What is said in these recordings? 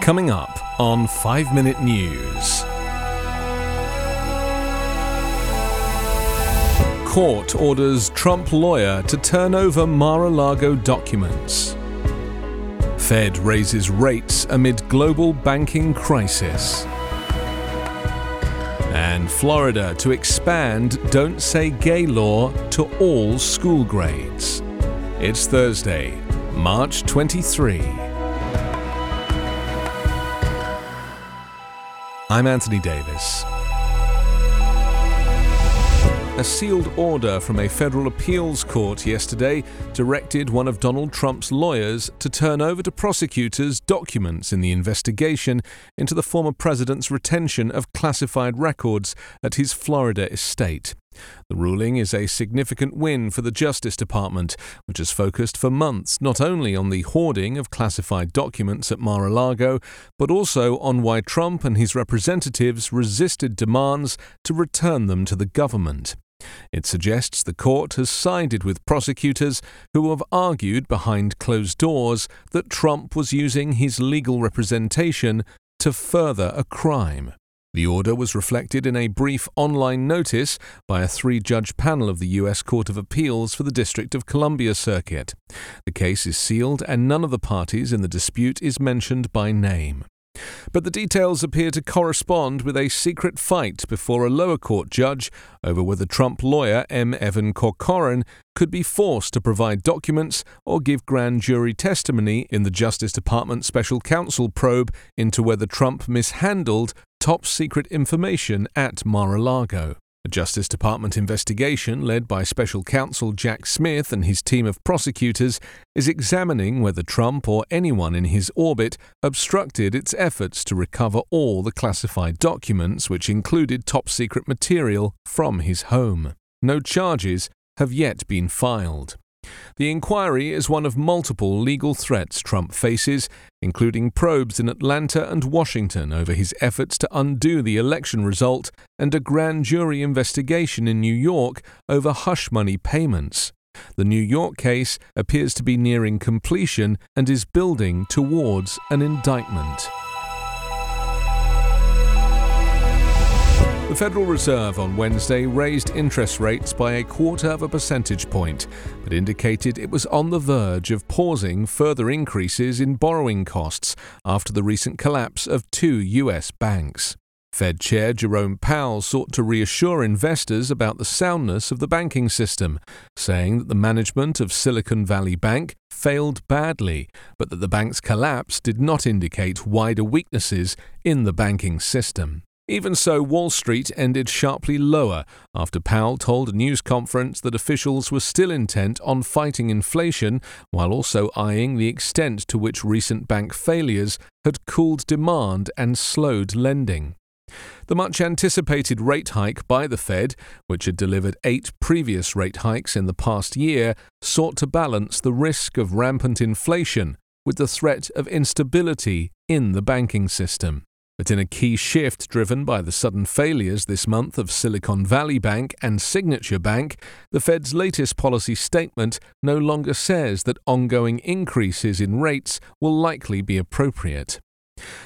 Coming up on 5 Minute News. Court orders Trump lawyer to turn over Mar a Lago documents. Fed raises rates amid global banking crisis. And Florida to expand Don't Say Gay law to all school grades. It's Thursday, March 23. I'm Anthony Davis. A sealed order from a federal appeals court yesterday directed one of Donald Trump's lawyers to turn over to prosecutors documents in the investigation into the former president's retention of classified records at his Florida estate. The ruling is a significant win for the Justice Department, which has focused for months not only on the hoarding of classified documents at Mar a Lago, but also on why Trump and his representatives resisted demands to return them to the government. It suggests the court has sided with prosecutors who have argued behind closed doors that Trump was using his legal representation to further a crime. The order was reflected in a brief online notice by a three judge panel of the U.S. Court of Appeals for the District of Columbia Circuit. The case is sealed and none of the parties in the dispute is mentioned by name. But the details appear to correspond with a secret fight before a lower court judge over whether Trump lawyer M. Evan Corcoran could be forced to provide documents or give grand jury testimony in the Justice Department special counsel probe into whether Trump mishandled top secret information at Mar a Lago. A Justice Department investigation, led by special counsel Jack Smith and his team of prosecutors, is examining whether Trump or anyone in his orbit obstructed its efforts to recover all the classified documents, which included top secret material from his home. No charges have yet been filed. The inquiry is one of multiple legal threats Trump faces, including probes in Atlanta and Washington over his efforts to undo the election result and a grand jury investigation in New York over hush money payments. The New York case appears to be nearing completion and is building towards an indictment. The Federal Reserve on Wednesday raised interest rates by a quarter of a percentage point, but indicated it was on the verge of pausing further increases in borrowing costs after the recent collapse of two U.S. banks. Fed Chair Jerome Powell sought to reassure investors about the soundness of the banking system, saying that the management of Silicon Valley Bank failed badly, but that the bank's collapse did not indicate wider weaknesses in the banking system. Even so, Wall Street ended sharply lower after Powell told a news conference that officials were still intent on fighting inflation while also eyeing the extent to which recent bank failures had cooled demand and slowed lending. The much anticipated rate hike by the Fed, which had delivered eight previous rate hikes in the past year, sought to balance the risk of rampant inflation with the threat of instability in the banking system. But in a key shift driven by the sudden failures this month of Silicon Valley Bank and Signature Bank, the Fed's latest policy statement no longer says that ongoing increases in rates will likely be appropriate.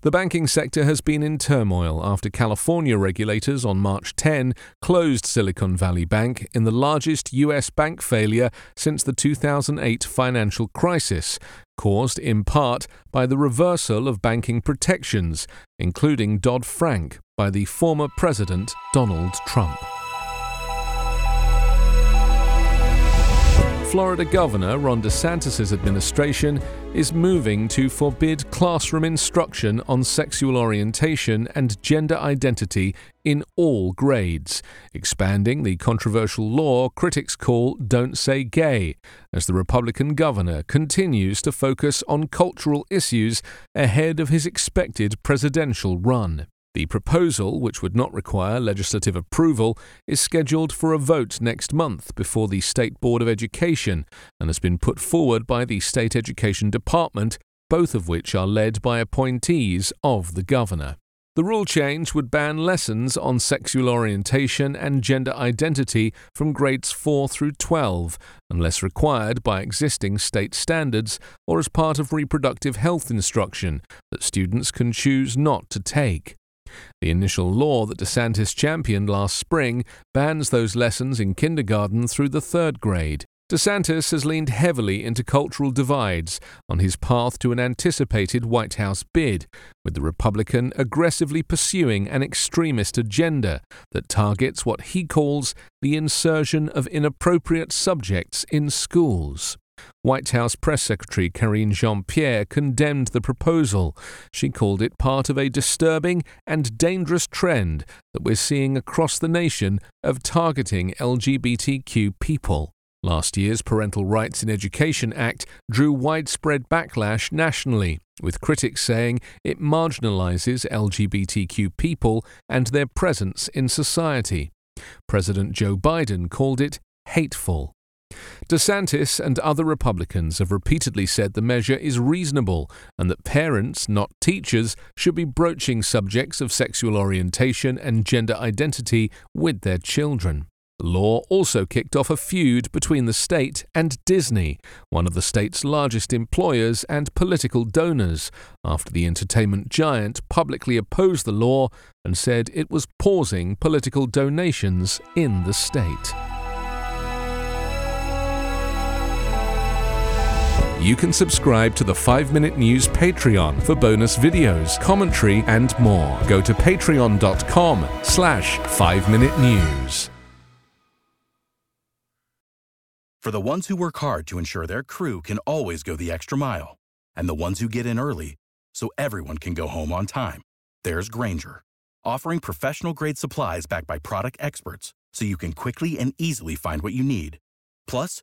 The banking sector has been in turmoil after California regulators on March 10 closed Silicon Valley Bank in the largest U.S. bank failure since the 2008 financial crisis, caused in part by the reversal of banking protections, including Dodd Frank, by the former President Donald Trump. Florida Governor Ron DeSantis' administration is moving to forbid classroom instruction on sexual orientation and gender identity in all grades, expanding the controversial law critics call Don't Say Gay, as the Republican governor continues to focus on cultural issues ahead of his expected presidential run. The proposal, which would not require legislative approval, is scheduled for a vote next month before the State Board of Education and has been put forward by the State Education Department, both of which are led by appointees of the governor. The rule change would ban lessons on sexual orientation and gender identity from grades 4 through 12, unless required by existing state standards or as part of reproductive health instruction that students can choose not to take. The initial law that DeSantis championed last spring bans those lessons in kindergarten through the third grade. DeSantis has leaned heavily into cultural divides on his path to an anticipated White House bid, with the Republican aggressively pursuing an extremist agenda that targets what he calls the insertion of inappropriate subjects in schools. White House Press Secretary Karine Jean Pierre condemned the proposal. She called it part of a disturbing and dangerous trend that we're seeing across the nation of targeting LGBTQ people. Last year's Parental Rights in Education Act drew widespread backlash nationally, with critics saying it marginalizes LGBTQ people and their presence in society. President Joe Biden called it hateful. DeSantis and other Republicans have repeatedly said the measure is reasonable and that parents, not teachers, should be broaching subjects of sexual orientation and gender identity with their children. The law also kicked off a feud between the state and Disney, one of the state's largest employers and political donors, after the entertainment giant publicly opposed the law and said it was pausing political donations in the state. You can subscribe to the 5 Minute News Patreon for bonus videos, commentary, and more. Go to patreon.com slash 5 Minute News. For the ones who work hard to ensure their crew can always go the extra mile, and the ones who get in early so everyone can go home on time, there's Grainger, offering professional-grade supplies backed by product experts so you can quickly and easily find what you need. Plus,